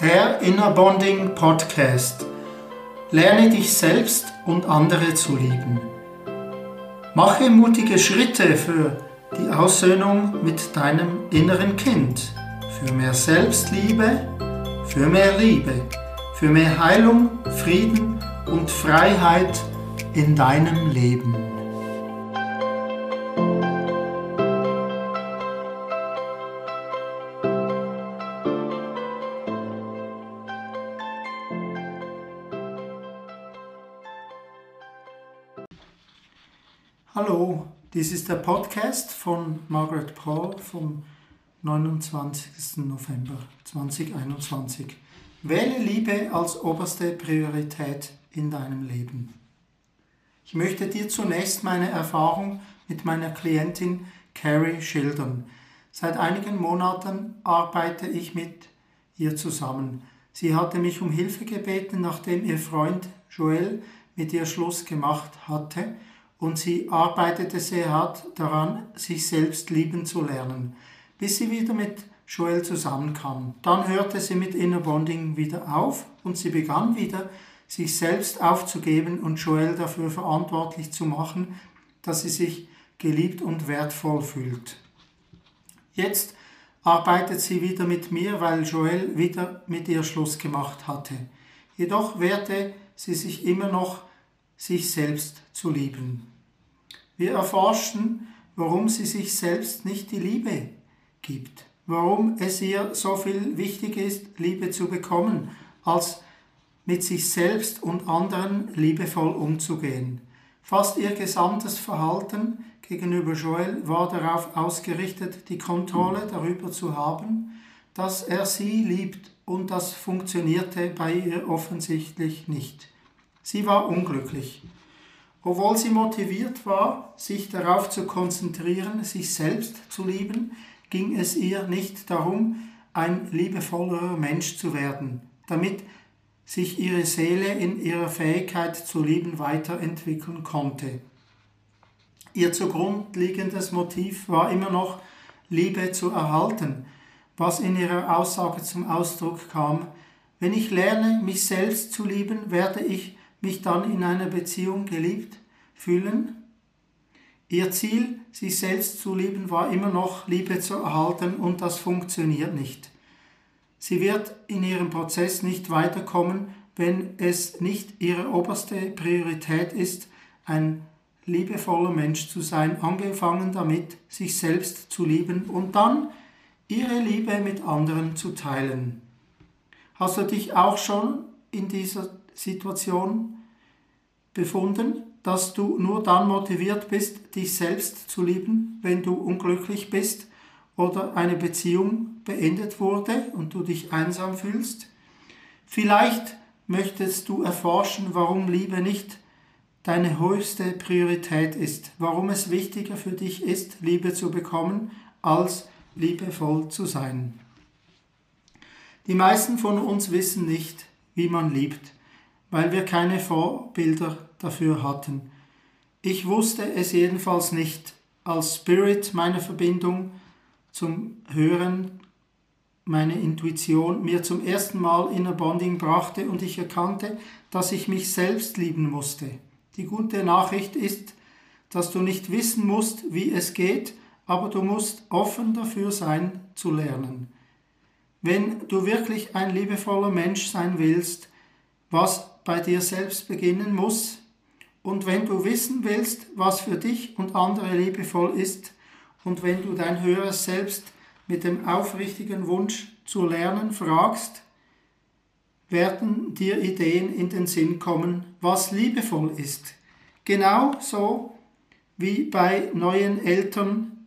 Der Inner Bonding Podcast. Lerne dich selbst und andere zu lieben. Mache mutige Schritte für die Aussöhnung mit deinem inneren Kind. Für mehr Selbstliebe, für mehr Liebe, für mehr Heilung, Frieden und Freiheit in deinem Leben. Dies ist der Podcast von Margaret Paul vom 29. November 2021. Wähle Liebe als oberste Priorität in deinem Leben. Ich möchte dir zunächst meine Erfahrung mit meiner Klientin Carrie schildern. Seit einigen Monaten arbeite ich mit ihr zusammen. Sie hatte mich um Hilfe gebeten, nachdem ihr Freund Joel mit ihr Schluss gemacht hatte und sie arbeitete sehr hart daran, sich selbst lieben zu lernen, bis sie wieder mit Joel zusammenkam. Dann hörte sie mit Inner Bonding wieder auf und sie begann wieder, sich selbst aufzugeben und Joel dafür verantwortlich zu machen, dass sie sich geliebt und wertvoll fühlt. Jetzt arbeitet sie wieder mit mir, weil Joel wieder mit ihr Schluss gemacht hatte. Jedoch wehrte sie sich immer noch sich selbst zu lieben. Wir erforschen, warum sie sich selbst nicht die Liebe gibt, warum es ihr so viel wichtig ist, Liebe zu bekommen, als mit sich selbst und anderen liebevoll umzugehen. Fast ihr gesamtes Verhalten gegenüber Joel war darauf ausgerichtet, die Kontrolle darüber zu haben, dass er sie liebt und das funktionierte bei ihr offensichtlich nicht. Sie war unglücklich. Obwohl sie motiviert war, sich darauf zu konzentrieren, sich selbst zu lieben, ging es ihr nicht darum, ein liebevollerer Mensch zu werden, damit sich ihre Seele in ihrer Fähigkeit zu lieben weiterentwickeln konnte. Ihr zugrunde liegendes Motiv war immer noch Liebe zu erhalten, was in ihrer Aussage zum Ausdruck kam, wenn ich lerne, mich selbst zu lieben, werde ich mich dann in einer Beziehung geliebt fühlen? Ihr Ziel, sich selbst zu lieben, war immer noch Liebe zu erhalten und das funktioniert nicht. Sie wird in ihrem Prozess nicht weiterkommen, wenn es nicht ihre oberste Priorität ist, ein liebevoller Mensch zu sein, angefangen damit, sich selbst zu lieben und dann ihre Liebe mit anderen zu teilen. Hast du dich auch schon in dieser Situation befunden, dass du nur dann motiviert bist, dich selbst zu lieben, wenn du unglücklich bist oder eine Beziehung beendet wurde und du dich einsam fühlst? Vielleicht möchtest du erforschen, warum Liebe nicht deine höchste Priorität ist, warum es wichtiger für dich ist, Liebe zu bekommen, als liebevoll zu sein. Die meisten von uns wissen nicht, wie man liebt weil wir keine Vorbilder dafür hatten. Ich wusste es jedenfalls nicht, als Spirit meine Verbindung zum Hören, meine Intuition mir zum ersten Mal Inner Bonding brachte und ich erkannte, dass ich mich selbst lieben musste. Die gute Nachricht ist, dass du nicht wissen musst, wie es geht, aber du musst offen dafür sein, zu lernen. Wenn du wirklich ein liebevoller Mensch sein willst, was bei dir selbst beginnen muss. Und wenn du wissen willst, was für dich und andere liebevoll ist, und wenn du dein höheres Selbst mit dem aufrichtigen Wunsch zu lernen fragst, werden dir Ideen in den Sinn kommen, was liebevoll ist. Genau so wie bei neuen Eltern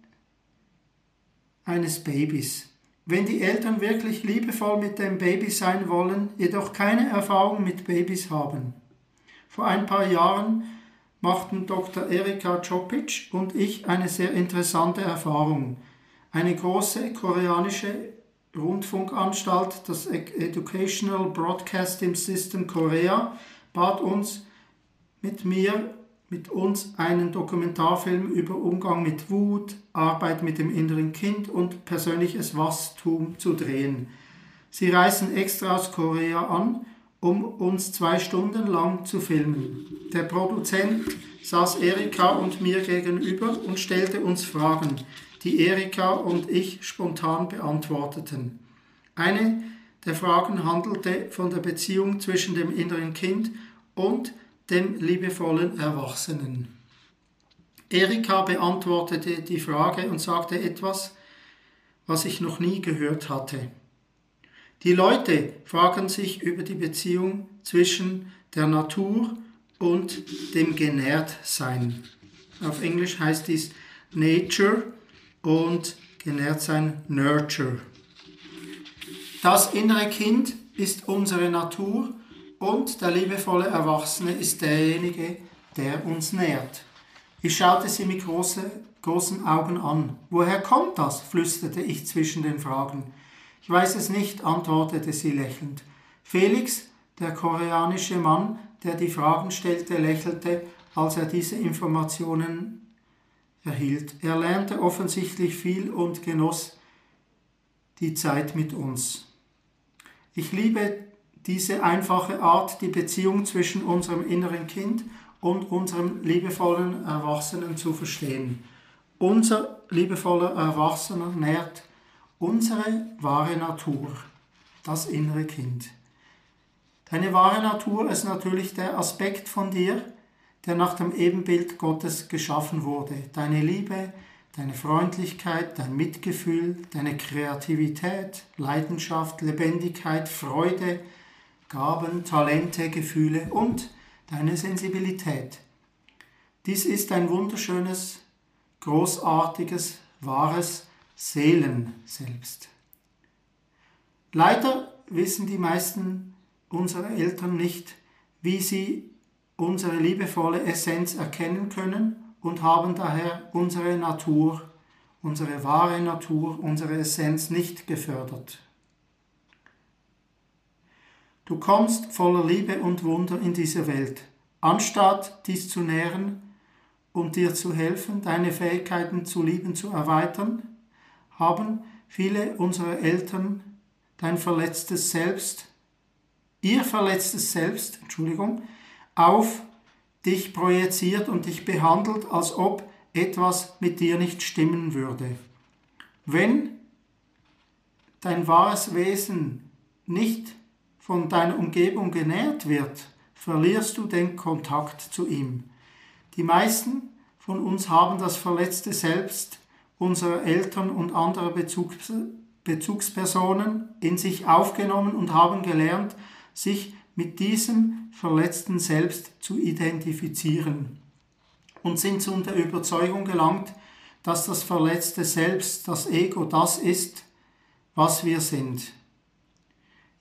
eines Babys. Wenn die Eltern wirklich liebevoll mit dem Baby sein wollen, jedoch keine Erfahrung mit Babys haben. Vor ein paar Jahren machten Dr. Erika Chopic und ich eine sehr interessante Erfahrung. Eine große koreanische Rundfunkanstalt, das Educational Broadcasting System Korea, bat uns, mit mir mit uns einen Dokumentarfilm über Umgang mit Wut, Arbeit mit dem inneren Kind und persönliches Wachstum zu drehen. Sie reisen extra aus Korea an, um uns zwei Stunden lang zu filmen. Der Produzent saß Erika und mir gegenüber und stellte uns Fragen, die Erika und ich spontan beantworteten. Eine der Fragen handelte von der Beziehung zwischen dem inneren Kind und dem liebevollen Erwachsenen. Erika beantwortete die Frage und sagte etwas, was ich noch nie gehört hatte. Die Leute fragen sich über die Beziehung zwischen der Natur und dem Genährtsein. Auf Englisch heißt dies Nature und Genährtsein Nurture. Das innere Kind ist unsere Natur und der liebevolle Erwachsene ist derjenige, der uns nährt. Ich schaute sie mit große, großen Augen an. Woher kommt das? flüsterte ich zwischen den Fragen. Ich weiß es nicht, antwortete sie lächelnd. Felix, der koreanische Mann, der die Fragen stellte, lächelte, als er diese Informationen erhielt. Er lernte offensichtlich viel und genoss die Zeit mit uns. Ich liebe diese einfache Art, die Beziehung zwischen unserem inneren Kind und unserem liebevollen Erwachsenen zu verstehen. Unser liebevoller Erwachsener nährt unsere wahre Natur, das innere Kind. Deine wahre Natur ist natürlich der Aspekt von dir, der nach dem Ebenbild Gottes geschaffen wurde. Deine Liebe, deine Freundlichkeit, dein Mitgefühl, deine Kreativität, Leidenschaft, Lebendigkeit, Freude, Gaben, Talente, Gefühle und deine Sensibilität. Dies ist ein wunderschönes, großartiges, wahres Seelen selbst. Leider wissen die meisten unserer Eltern nicht, wie sie unsere liebevolle Essenz erkennen können und haben daher unsere Natur, unsere wahre Natur, unsere Essenz nicht gefördert. Du kommst voller Liebe und Wunder in diese Welt. Anstatt dies zu nähren und dir zu helfen, deine Fähigkeiten zu lieben zu erweitern, haben viele unserer Eltern dein verletztes Selbst, ihr verletztes Selbst, Entschuldigung, auf dich projiziert und dich behandelt, als ob etwas mit dir nicht stimmen würde. Wenn dein wahres Wesen nicht von deiner Umgebung genährt wird, verlierst du den Kontakt zu ihm. Die meisten von uns haben das verletzte Selbst unserer Eltern und anderer Bezugs Bezugspersonen in sich aufgenommen und haben gelernt, sich mit diesem verletzten Selbst zu identifizieren und sind zu der Überzeugung gelangt, dass das verletzte Selbst, das Ego, das ist, was wir sind.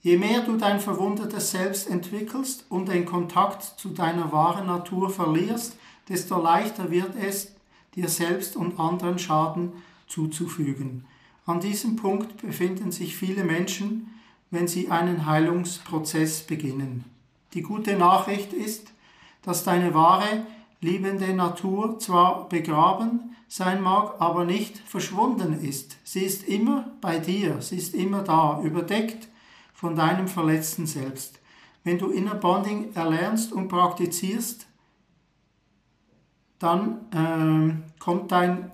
Je mehr du dein verwundetes Selbst entwickelst und den Kontakt zu deiner wahren Natur verlierst, desto leichter wird es, dir selbst und anderen Schaden zuzufügen. An diesem Punkt befinden sich viele Menschen, wenn sie einen Heilungsprozess beginnen. Die gute Nachricht ist, dass deine wahre, liebende Natur zwar begraben sein mag, aber nicht verschwunden ist. Sie ist immer bei dir, sie ist immer da, überdeckt von deinem verletzten Selbst. Wenn du Inner Bonding erlernst und praktizierst, dann äh, kommt dein,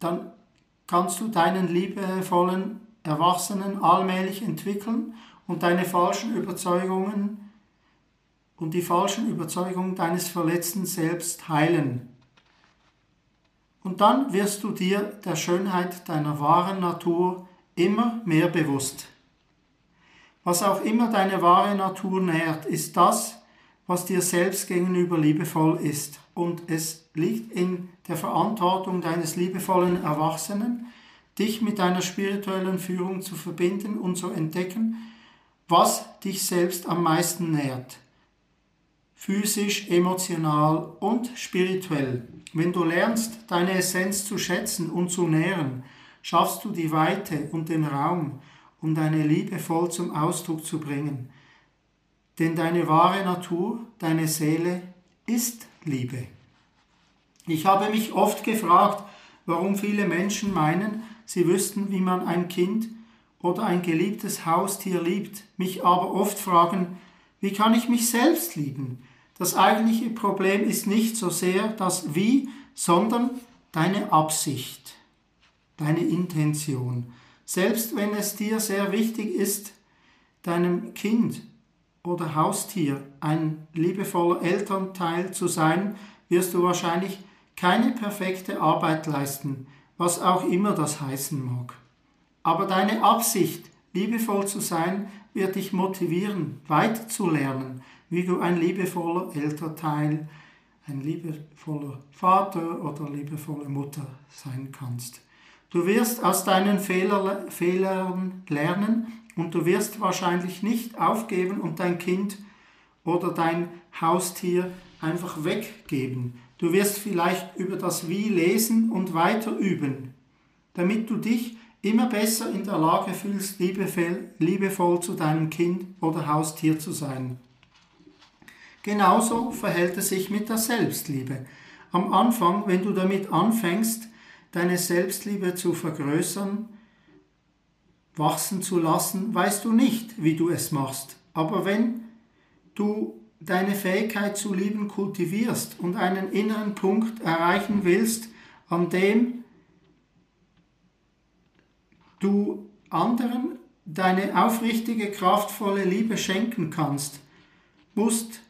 dann kannst du deinen liebevollen Erwachsenen allmählich entwickeln und deine falschen Überzeugungen und die falschen Überzeugungen deines verletzten Selbst heilen. Und dann wirst du dir der Schönheit deiner wahren Natur immer mehr bewusst. Was auch immer deine wahre Natur nährt, ist das, was dir selbst gegenüber liebevoll ist. Und es liegt in der Verantwortung deines liebevollen Erwachsenen, dich mit deiner spirituellen Führung zu verbinden und zu entdecken, was dich selbst am meisten nährt. Physisch, emotional und spirituell. Wenn du lernst, deine Essenz zu schätzen und zu nähren, schaffst du die Weite und den Raum, um deine Liebe voll zum Ausdruck zu bringen. Denn deine wahre Natur, deine Seele ist Liebe. Ich habe mich oft gefragt, warum viele Menschen meinen, sie wüssten, wie man ein Kind oder ein geliebtes Haustier liebt, mich aber oft fragen, wie kann ich mich selbst lieben? Das eigentliche Problem ist nicht so sehr das Wie, sondern deine Absicht, deine Intention. Selbst wenn es dir sehr wichtig ist, deinem Kind oder Haustier ein liebevoller Elternteil zu sein, wirst du wahrscheinlich keine perfekte Arbeit leisten, was auch immer das heißen mag. Aber deine Absicht, liebevoll zu sein, wird dich motivieren, weiterzulernen, wie du ein liebevoller Elternteil, ein liebevoller Vater oder liebevolle Mutter sein kannst. Du wirst aus deinen Fehler, Fehlern lernen und du wirst wahrscheinlich nicht aufgeben und dein Kind oder dein Haustier einfach weggeben. Du wirst vielleicht über das Wie lesen und weiter üben, damit du dich immer besser in der Lage fühlst, liebevoll zu deinem Kind oder Haustier zu sein. Genauso verhält es sich mit der Selbstliebe. Am Anfang, wenn du damit anfängst, deine Selbstliebe zu vergrößern, wachsen zu lassen, weißt du nicht, wie du es machst. Aber wenn du deine Fähigkeit zu lieben kultivierst und einen inneren Punkt erreichen willst, an dem du anderen deine aufrichtige, kraftvolle Liebe schenken kannst, musst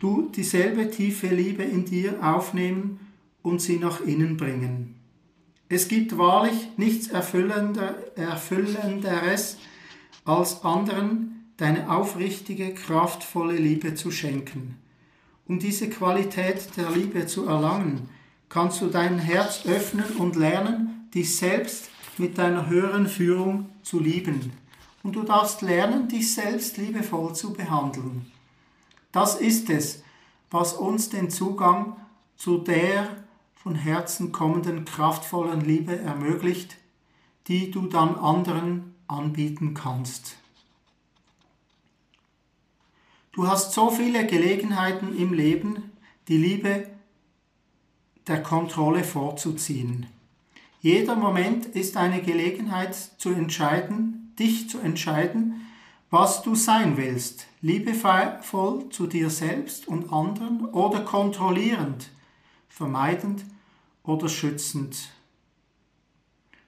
du dieselbe tiefe Liebe in dir aufnehmen und sie nach innen bringen. Es gibt wahrlich nichts Erfüllender, Erfüllenderes, als anderen deine aufrichtige, kraftvolle Liebe zu schenken. Um diese Qualität der Liebe zu erlangen, kannst du dein Herz öffnen und lernen, dich selbst mit deiner höheren Führung zu lieben. Und du darfst lernen, dich selbst liebevoll zu behandeln. Das ist es, was uns den Zugang zu der von Herzen kommenden kraftvollen Liebe ermöglicht, die du dann anderen anbieten kannst. Du hast so viele Gelegenheiten im Leben, die Liebe der Kontrolle vorzuziehen. Jeder Moment ist eine Gelegenheit zu entscheiden, dich zu entscheiden, was du sein willst, liebevoll zu dir selbst und anderen oder kontrollierend, vermeidend oder schützend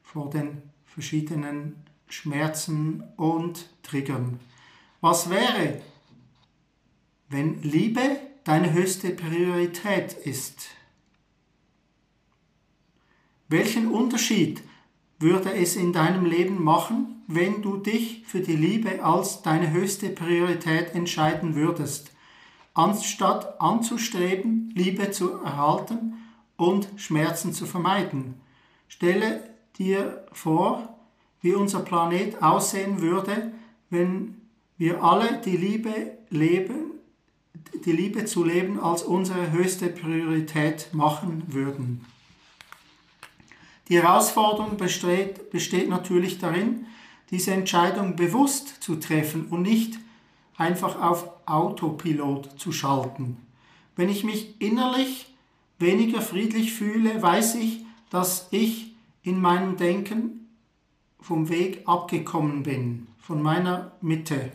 vor den verschiedenen Schmerzen und Triggern. Was wäre, wenn Liebe deine höchste Priorität ist? Welchen Unterschied würde es in deinem Leben machen, wenn du dich für die Liebe als deine höchste Priorität entscheiden würdest, anstatt anzustreben, Liebe zu erhalten und Schmerzen zu vermeiden. Stelle dir vor, wie unser Planet aussehen würde, wenn wir alle die Liebe leben, die Liebe zu leben als unsere höchste Priorität machen würden. Die Herausforderung besteht, besteht natürlich darin, diese Entscheidung bewusst zu treffen und nicht einfach auf Autopilot zu schalten. Wenn ich mich innerlich weniger friedlich fühle, weiß ich, dass ich in meinem Denken vom Weg abgekommen bin, von meiner Mitte.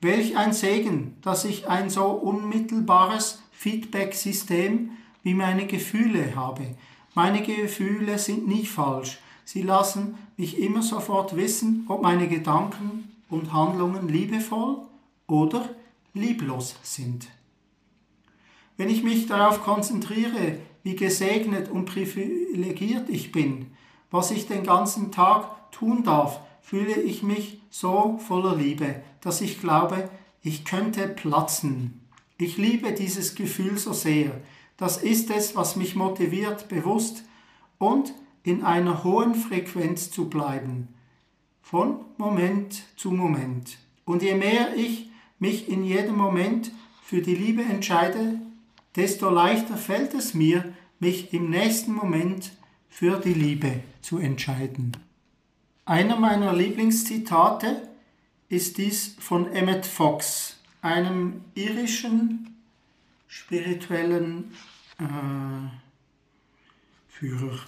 Welch ein Segen, dass ich ein so unmittelbares Feedback-System wie meine Gefühle habe. Meine Gefühle sind nie falsch. Sie lassen mich immer sofort wissen, ob meine Gedanken und Handlungen liebevoll oder lieblos sind. Wenn ich mich darauf konzentriere, wie gesegnet und privilegiert ich bin, was ich den ganzen Tag tun darf, fühle ich mich so voller Liebe, dass ich glaube, ich könnte platzen. Ich liebe dieses Gefühl so sehr. Das ist es, was mich motiviert, bewusst und in einer hohen Frequenz zu bleiben, von Moment zu Moment. Und je mehr ich mich in jedem Moment für die Liebe entscheide, desto leichter fällt es mir, mich im nächsten Moment für die Liebe zu entscheiden. Einer meiner Lieblingszitate ist dies von Emmett Fox, einem irischen spirituellen äh, Führer.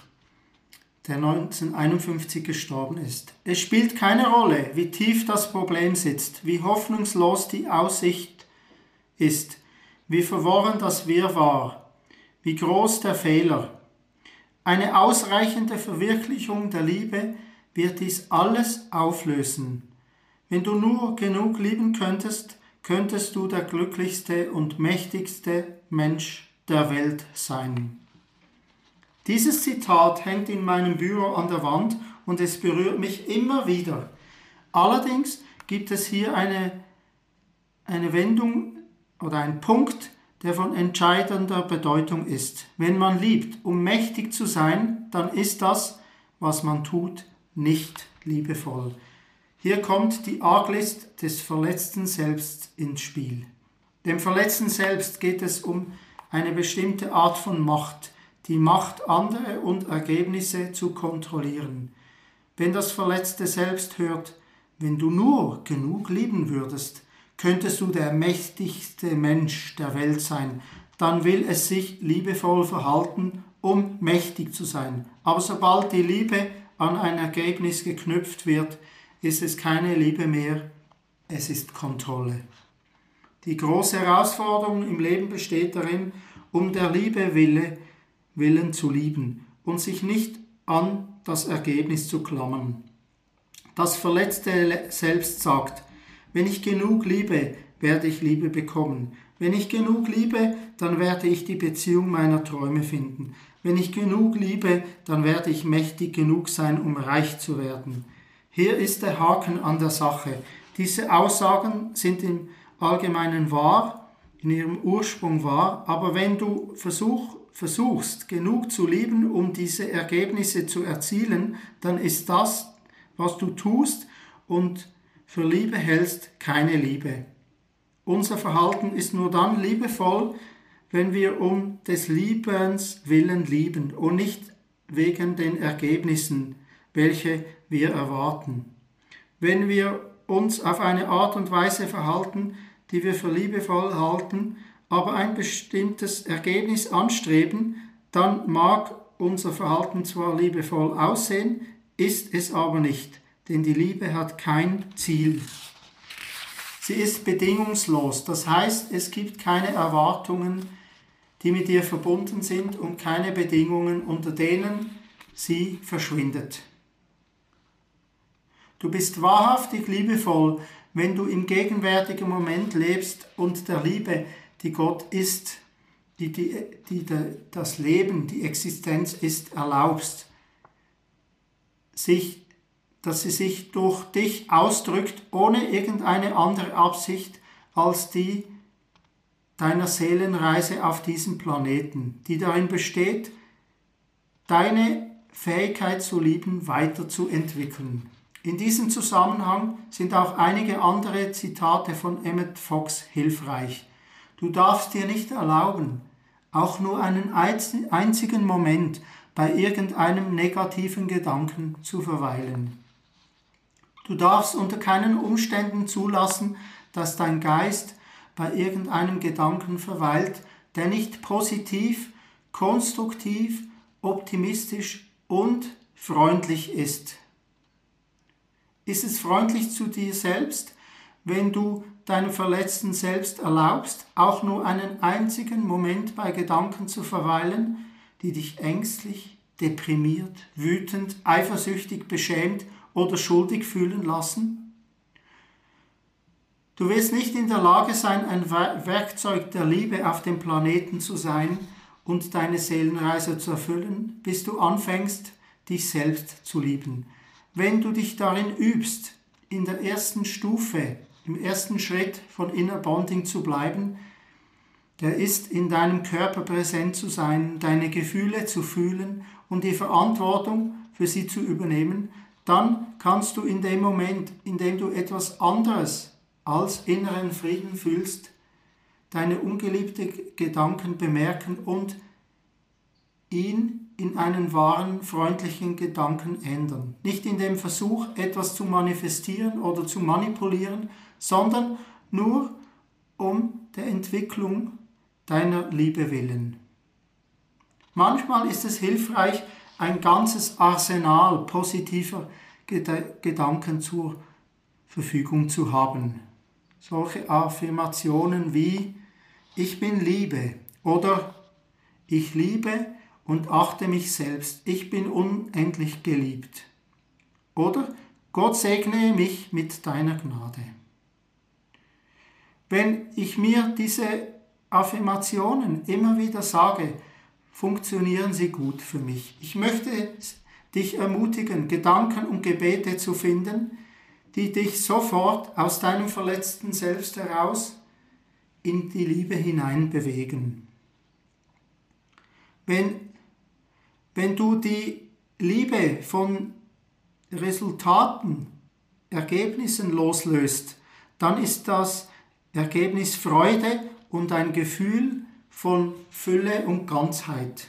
der 1951 gestorben ist. Es spielt keine Rolle, wie tief das Problem sitzt, wie hoffnungslos die Aussicht ist, wie verworren das Wirrwarr, wie groß der Fehler. Eine ausreichende Verwirklichung der Liebe wird dies alles auflösen. Wenn du nur genug lieben könntest, könntest du der glücklichste und mächtigste Mensch der Welt sein. Dieses Zitat hängt in meinem Büro an der Wand und es berührt mich immer wieder. Allerdings gibt es hier eine, eine Wendung oder einen Punkt, der von entscheidender Bedeutung ist. Wenn man liebt, um mächtig zu sein, dann ist das, was man tut, nicht liebevoll. Hier kommt die Arglist des verletzten Selbst ins Spiel. Dem verletzten Selbst geht es um eine bestimmte Art von Macht, die Macht, andere und Ergebnisse zu kontrollieren. Wenn das verletzte Selbst hört, wenn du nur genug lieben würdest, könntest du der mächtigste Mensch der Welt sein, dann will es sich liebevoll verhalten, um mächtig zu sein. Aber sobald die Liebe an ein Ergebnis geknüpft wird, ist es keine Liebe mehr, es ist Kontrolle. Die große Herausforderung im Leben besteht darin, um der Liebe Wille Willen zu lieben und sich nicht an das Ergebnis zu klammern. Das verletzte Selbst sagt, wenn ich genug liebe, werde ich Liebe bekommen. Wenn ich genug liebe, dann werde ich die Beziehung meiner Träume finden. Wenn ich genug liebe, dann werde ich mächtig genug sein, um reich zu werden. Hier ist der Haken an der Sache. Diese Aussagen sind im Allgemeinen wahr, in ihrem Ursprung wahr, aber wenn du versuch, versuchst, genug zu lieben, um diese Ergebnisse zu erzielen, dann ist das, was du tust und für Liebe hältst, keine Liebe. Unser Verhalten ist nur dann liebevoll, wenn wir um des Liebens willen lieben und nicht wegen den Ergebnissen, welche wir erwarten. Wenn wir uns auf eine Art und Weise verhalten, die wir für liebevoll halten, aber ein bestimmtes Ergebnis anstreben, dann mag unser Verhalten zwar liebevoll aussehen, ist es aber nicht, denn die Liebe hat kein Ziel. Sie ist bedingungslos, das heißt, es gibt keine Erwartungen, die mit ihr verbunden sind und keine Bedingungen, unter denen sie verschwindet. Du bist wahrhaftig liebevoll, wenn du im gegenwärtigen Moment lebst und der Liebe die Gott ist, die, die, die das Leben, die Existenz ist, erlaubst, sich, dass sie sich durch dich ausdrückt, ohne irgendeine andere Absicht als die deiner Seelenreise auf diesem Planeten, die darin besteht, deine Fähigkeit zu lieben weiterzuentwickeln. In diesem Zusammenhang sind auch einige andere Zitate von Emmett Fox hilfreich. Du darfst dir nicht erlauben, auch nur einen einzigen Moment bei irgendeinem negativen Gedanken zu verweilen. Du darfst unter keinen Umständen zulassen, dass dein Geist bei irgendeinem Gedanken verweilt, der nicht positiv, konstruktiv, optimistisch und freundlich ist. Ist es freundlich zu dir selbst, wenn du deinem verletzten Selbst erlaubst, auch nur einen einzigen Moment bei Gedanken zu verweilen, die dich ängstlich, deprimiert, wütend, eifersüchtig, beschämt oder schuldig fühlen lassen? Du wirst nicht in der Lage sein, ein Werkzeug der Liebe auf dem Planeten zu sein und deine Seelenreise zu erfüllen, bis du anfängst, dich selbst zu lieben. Wenn du dich darin übst, in der ersten Stufe im ersten Schritt von Inner Bonding zu bleiben, der ist in deinem Körper präsent zu sein, deine Gefühle zu fühlen und die Verantwortung für sie zu übernehmen, dann kannst du in dem Moment, in dem du etwas anderes als inneren Frieden fühlst, deine ungeliebte Gedanken bemerken und ihn in einen wahren, freundlichen Gedanken ändern. Nicht in dem Versuch, etwas zu manifestieren oder zu manipulieren, sondern nur um der Entwicklung deiner Liebe willen. Manchmal ist es hilfreich, ein ganzes Arsenal positiver Gedanken zur Verfügung zu haben. Solche Affirmationen wie ich bin Liebe oder ich liebe und achte mich selbst, ich bin unendlich geliebt. Oder Gott segne mich mit deiner Gnade. Wenn ich mir diese Affirmationen immer wieder sage, funktionieren sie gut für mich. Ich möchte dich ermutigen, Gedanken und Gebete zu finden, die dich sofort aus deinem verletzten Selbst heraus in die Liebe hinein bewegen. Wenn, wenn du die Liebe von Resultaten, Ergebnissen loslöst, dann ist das Ergebnis Freude und ein Gefühl von Fülle und Ganzheit.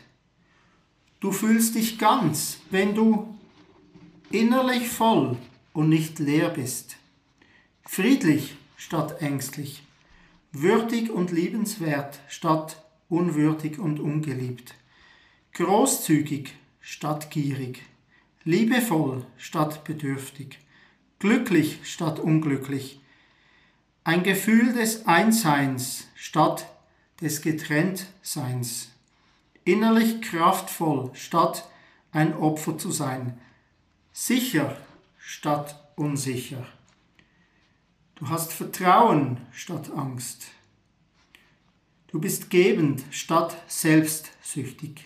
Du fühlst dich ganz, wenn du innerlich voll und nicht leer bist. Friedlich statt ängstlich. Würdig und liebenswert statt unwürdig und ungeliebt. Großzügig statt gierig. Liebevoll statt bedürftig. Glücklich statt unglücklich. Ein Gefühl des Einseins statt des Getrenntseins innerlich kraftvoll statt ein Opfer zu sein, sicher statt unsicher. Du hast Vertrauen statt Angst. Du bist gebend statt selbstsüchtig.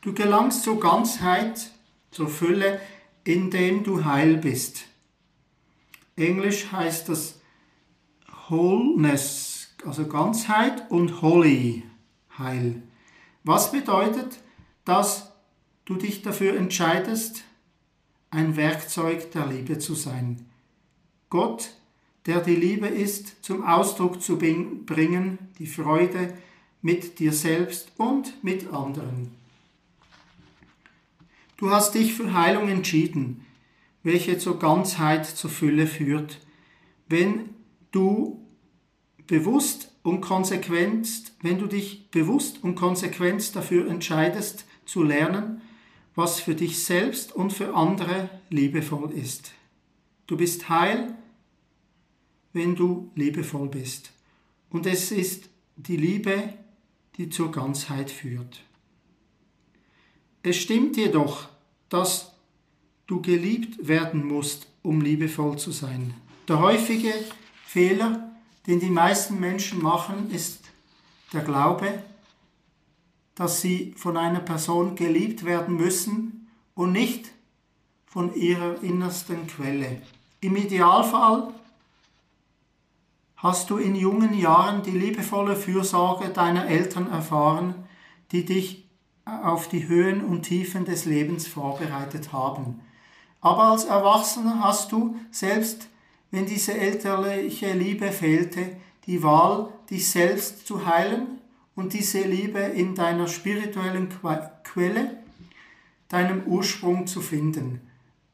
Du gelangst zur Ganzheit, zur Fülle, indem du heil bist. Englisch heißt das Wholeness, also Ganzheit und Holy, Heil. Was bedeutet, dass du dich dafür entscheidest, ein Werkzeug der Liebe zu sein. Gott, der die Liebe ist, zum Ausdruck zu bringen, die Freude mit dir selbst und mit anderen. Du hast dich für Heilung entschieden, welche zur Ganzheit, zur Fülle führt, wenn du bewusst und konsequent, wenn du dich bewusst und konsequent dafür entscheidest, zu lernen, was für dich selbst und für andere liebevoll ist. Du bist heil, wenn du liebevoll bist. Und es ist die Liebe, die zur Ganzheit führt. Es stimmt jedoch, dass du geliebt werden musst, um liebevoll zu sein. Der häufige Fehler den die meisten Menschen machen, ist der Glaube, dass sie von einer Person geliebt werden müssen und nicht von ihrer innersten Quelle. Im Idealfall hast du in jungen Jahren die liebevolle Fürsorge deiner Eltern erfahren, die dich auf die Höhen und Tiefen des Lebens vorbereitet haben. Aber als Erwachsener hast du selbst wenn diese elterliche Liebe fehlte, die Wahl, dich selbst zu heilen und diese Liebe in deiner spirituellen Quelle, deinem Ursprung zu finden.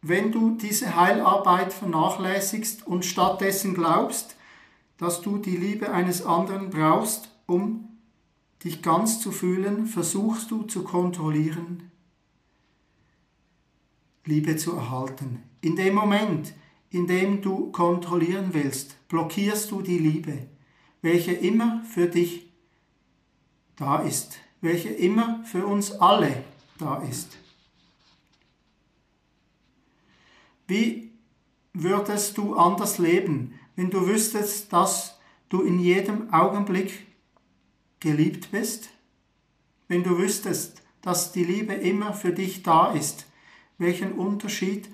Wenn du diese Heilarbeit vernachlässigst und stattdessen glaubst, dass du die Liebe eines anderen brauchst, um dich ganz zu fühlen, versuchst du zu kontrollieren, Liebe zu erhalten. In dem Moment, indem du kontrollieren willst, blockierst du die Liebe, welche immer für dich da ist, welche immer für uns alle da ist. Wie würdest du anders leben, wenn du wüsstest, dass du in jedem Augenblick geliebt bist? Wenn du wüsstest, dass die Liebe immer für dich da ist, welchen Unterschied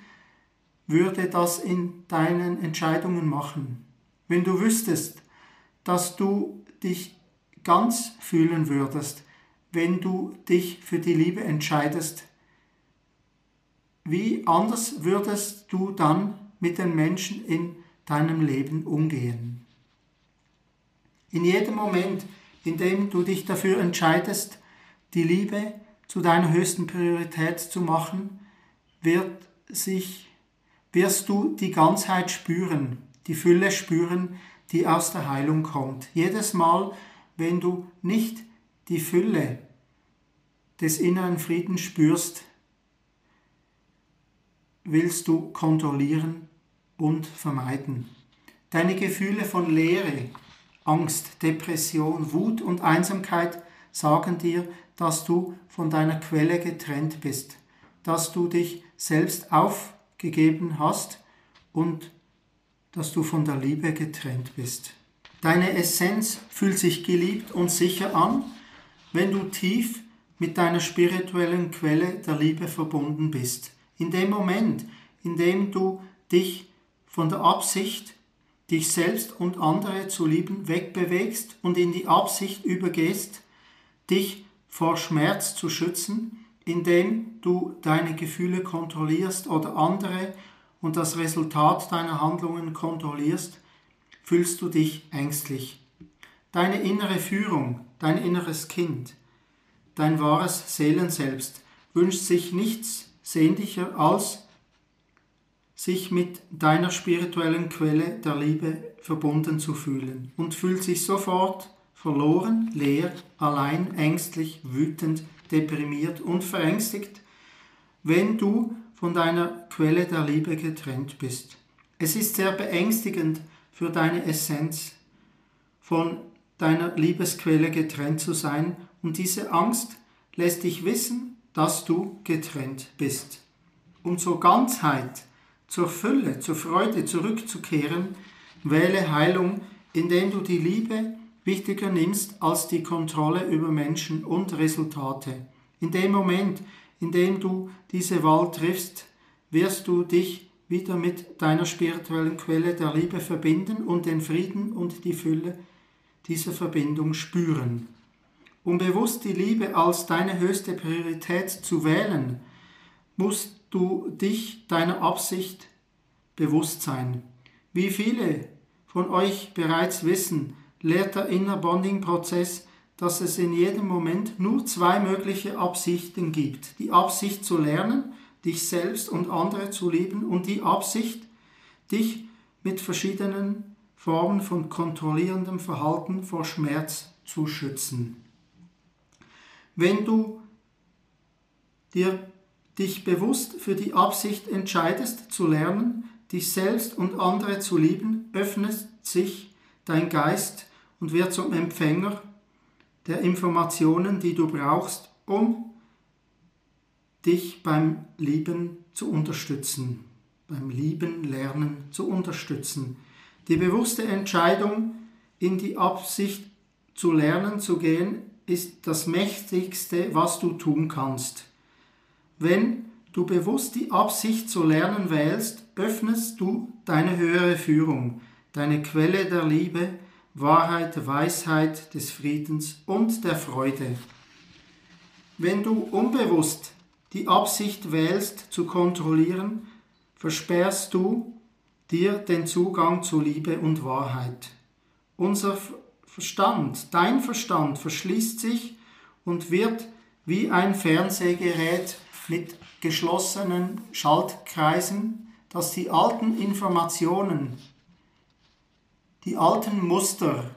würde das in deinen Entscheidungen machen. Wenn du wüsstest, dass du dich ganz fühlen würdest, wenn du dich für die Liebe entscheidest, wie anders würdest du dann mit den Menschen in deinem Leben umgehen? In jedem Moment, in dem du dich dafür entscheidest, die Liebe zu deiner höchsten Priorität zu machen, wird sich wirst du die Ganzheit spüren, die Fülle spüren, die aus der Heilung kommt. Jedes Mal, wenn du nicht die Fülle des inneren Friedens spürst, willst du kontrollieren und vermeiden. Deine Gefühle von Leere, Angst, Depression, Wut und Einsamkeit sagen dir, dass du von deiner Quelle getrennt bist, dass du dich selbst aufgegeben hast und dass du von der Liebe getrennt bist. Deine Essenz fühlt sich geliebt und sicher an, wenn du tief mit deiner spirituellen Quelle der Liebe verbunden bist. In dem Moment, in dem du dich von der Absicht, dich selbst und andere zu lieben, wegbewegst und in die Absicht übergehst, dich vor Schmerz zu schützen, indem du deine Gefühle kontrollierst oder andere und das Resultat deiner Handlungen kontrollierst, fühlst du dich ängstlich. Deine innere Führung, dein inneres Kind, dein wahres Seelenselbst wünscht sich nichts sehnlicher als sich mit deiner spirituellen Quelle der Liebe verbunden zu fühlen und fühlt sich sofort verloren, leer, allein, ängstlich, wütend, deprimiert und verängstigt, wenn du von deiner Quelle der Liebe getrennt bist. Es ist sehr beängstigend für deine Essenz, von deiner Liebesquelle getrennt zu sein und diese Angst lässt dich wissen, dass du getrennt bist. Um zur Ganzheit, zur Fülle, zur Freude zurückzukehren, wähle Heilung, indem du die Liebe wichtiger nimmst als die Kontrolle über Menschen und Resultate. In dem Moment, in dem du diese Wahl triffst, wirst du dich wieder mit deiner spirituellen Quelle der Liebe verbinden und den Frieden und die Fülle dieser Verbindung spüren. Um bewusst die Liebe als deine höchste Priorität zu wählen, musst du dich deiner Absicht bewusst sein. Wie viele von euch bereits wissen, lehrt der Inner Bonding Prozess, dass es in jedem Moment nur zwei mögliche Absichten gibt. Die Absicht zu lernen, dich selbst und andere zu lieben und die Absicht, dich mit verschiedenen Formen von kontrollierendem Verhalten vor Schmerz zu schützen. Wenn du dir dich bewusst für die Absicht entscheidest zu lernen, dich selbst und andere zu lieben, öffnet sich dein Geist und wird zum Empfänger der Informationen, die du brauchst, um dich beim Lieben zu unterstützen, beim Lieben lernen zu unterstützen. Die bewusste Entscheidung, in die Absicht zu lernen zu gehen, ist das Mächtigste, was du tun kannst. Wenn du bewusst die Absicht zu lernen wählst, öffnest du deine höhere Führung, deine Quelle der Liebe, Wahrheit, Weisheit, des Friedens und der Freude. Wenn du unbewusst die Absicht wählst zu kontrollieren, versperrst du dir den Zugang zu Liebe und Wahrheit. Unser Verstand, dein Verstand verschließt sich und wird wie ein Fernsehgerät mit geschlossenen Schaltkreisen, das die alten Informationen die alten Muster,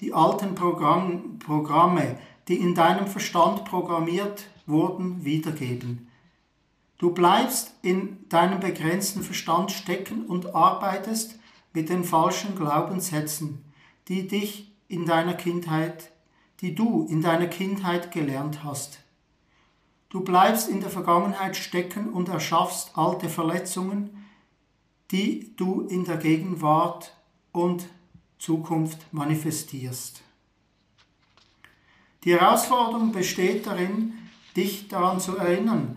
die alten Programm, Programme, die in deinem Verstand programmiert wurden, wiedergeben. Du bleibst in deinem begrenzten Verstand stecken und arbeitest mit den falschen Glaubenssätzen, die dich in deiner Kindheit, die du in deiner Kindheit gelernt hast. Du bleibst in der Vergangenheit stecken und erschaffst alte Verletzungen, die du in der Gegenwart und Zukunft manifestierst. Die Herausforderung besteht darin, dich daran zu erinnern,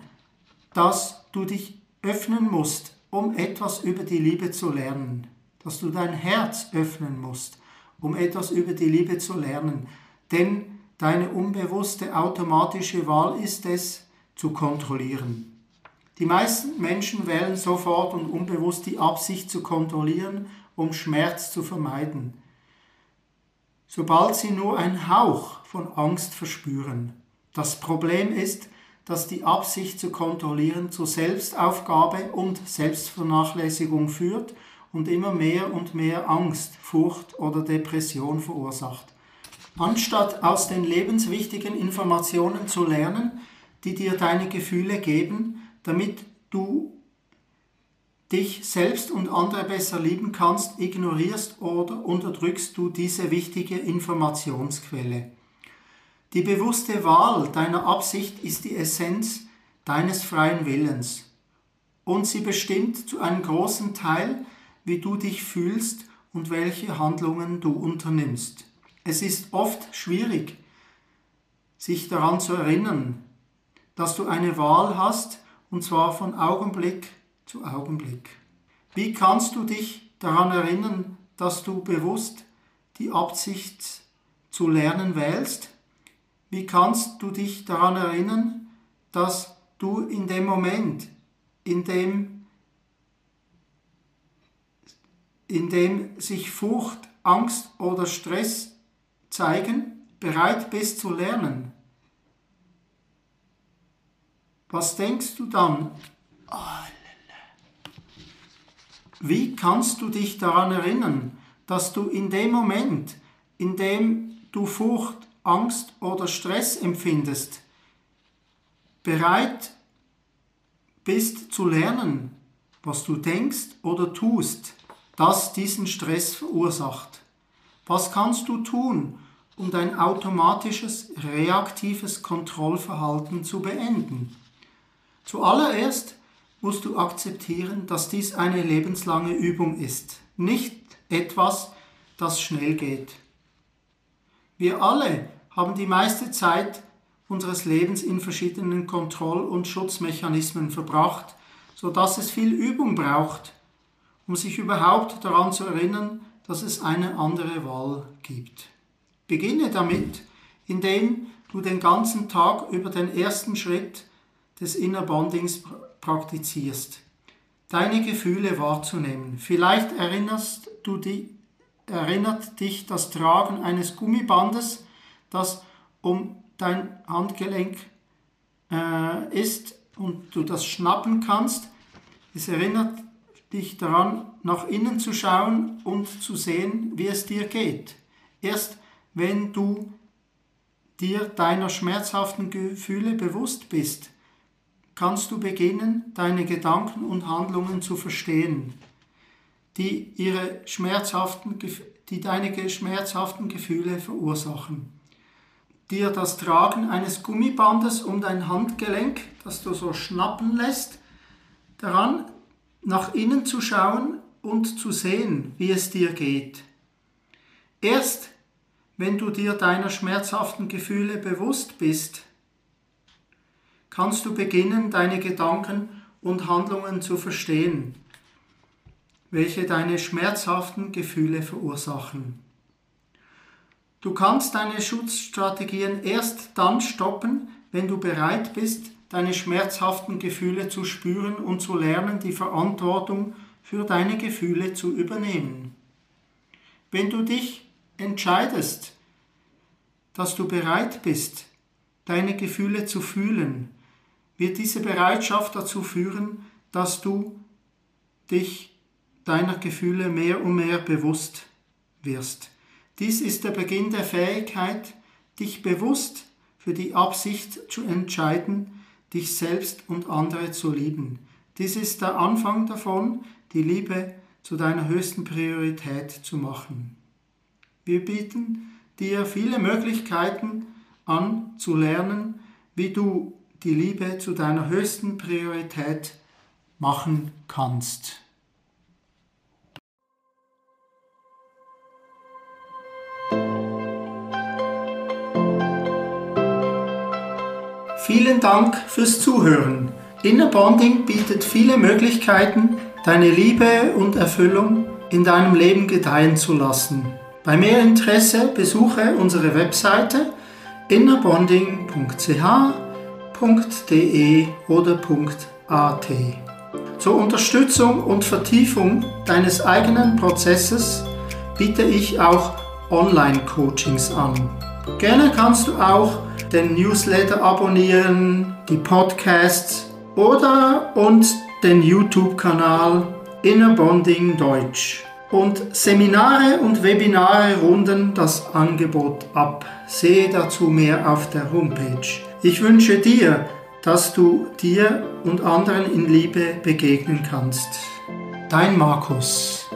dass du dich öffnen musst, um etwas über die Liebe zu lernen, dass du dein Herz öffnen musst, um etwas über die Liebe zu lernen, denn deine unbewusste automatische Wahl ist es, zu kontrollieren. Die meisten Menschen wählen sofort und unbewusst die Absicht zu kontrollieren, um Schmerz zu vermeiden. Sobald sie nur einen Hauch von Angst verspüren. Das Problem ist, dass die Absicht zu kontrollieren zur Selbstaufgabe und Selbstvernachlässigung führt und immer mehr und mehr Angst, Furcht oder Depression verursacht. Anstatt aus den lebenswichtigen Informationen zu lernen, die dir deine Gefühle geben, damit du dich selbst und andere besser lieben kannst, ignorierst oder unterdrückst du diese wichtige Informationsquelle. Die bewusste Wahl deiner Absicht ist die Essenz deines freien Willens und sie bestimmt zu einem großen Teil, wie du dich fühlst und welche Handlungen du unternimmst. Es ist oft schwierig, sich daran zu erinnern, dass du eine Wahl hast, und zwar von Augenblick zu Augenblick. Wie kannst du dich daran erinnern, dass du bewusst die Absicht zu lernen wählst? Wie kannst du dich daran erinnern, dass du in dem Moment, in dem, in dem sich Furcht, Angst oder Stress zeigen, bereit bist zu lernen? Was denkst du dann? Wie kannst du dich daran erinnern, dass du in dem Moment, in dem du Furcht, Angst oder Stress empfindest, bereit bist zu lernen, was du denkst oder tust, das diesen Stress verursacht? Was kannst du tun, um dein automatisches reaktives Kontrollverhalten zu beenden? Zuallererst musst du akzeptieren, dass dies eine lebenslange Übung ist, nicht etwas, das schnell geht. Wir alle haben die meiste Zeit unseres Lebens in verschiedenen Kontroll- und Schutzmechanismen verbracht, so dass es viel Übung braucht, um sich überhaupt daran zu erinnern, dass es eine andere Wahl gibt. Beginne damit, indem du den ganzen Tag über den ersten Schritt des Inner Bondings praktizierst, deine Gefühle wahrzunehmen. Vielleicht erinnerst du die, erinnert dich das Tragen eines Gummibandes, das um dein Handgelenk äh, ist und du das schnappen kannst. Es erinnert dich daran, nach innen zu schauen und zu sehen, wie es dir geht. Erst wenn du dir deiner schmerzhaften Gefühle bewusst bist, kannst du beginnen, deine Gedanken und Handlungen zu verstehen, die, ihre schmerzhaften, die deine schmerzhaften Gefühle verursachen. Dir das Tragen eines Gummibandes um dein Handgelenk, das du so schnappen lässt, daran nach innen zu schauen und zu sehen, wie es dir geht. Erst wenn du dir deiner schmerzhaften Gefühle bewusst bist, kannst du beginnen, deine Gedanken und Handlungen zu verstehen, welche deine schmerzhaften Gefühle verursachen. Du kannst deine Schutzstrategien erst dann stoppen, wenn du bereit bist, deine schmerzhaften Gefühle zu spüren und zu lernen, die Verantwortung für deine Gefühle zu übernehmen. Wenn du dich entscheidest, dass du bereit bist, deine Gefühle zu fühlen, wird diese Bereitschaft dazu führen, dass du dich deiner Gefühle mehr und mehr bewusst wirst. Dies ist der Beginn der Fähigkeit, dich bewusst für die Absicht zu entscheiden, dich selbst und andere zu lieben. Dies ist der Anfang davon, die Liebe zu deiner höchsten Priorität zu machen. Wir bieten dir viele Möglichkeiten an zu lernen, wie du die Liebe zu deiner höchsten Priorität machen kannst. Vielen Dank fürs Zuhören. Inner Bonding bietet viele Möglichkeiten, deine Liebe und Erfüllung in deinem Leben gedeihen zu lassen. Bei mehr Interesse besuche unsere Webseite innerbonding.ch .de oder .at. Zur Unterstützung und Vertiefung deines eigenen Prozesses biete ich auch Online-Coachings an. Gerne kannst du auch den Newsletter abonnieren, die Podcasts oder und den YouTube-Kanal Inner Bonding Deutsch. Und Seminare und Webinare runden das Angebot ab. Sehe dazu mehr auf der Homepage. Ich wünsche dir, dass du dir und anderen in Liebe begegnen kannst. Dein Markus.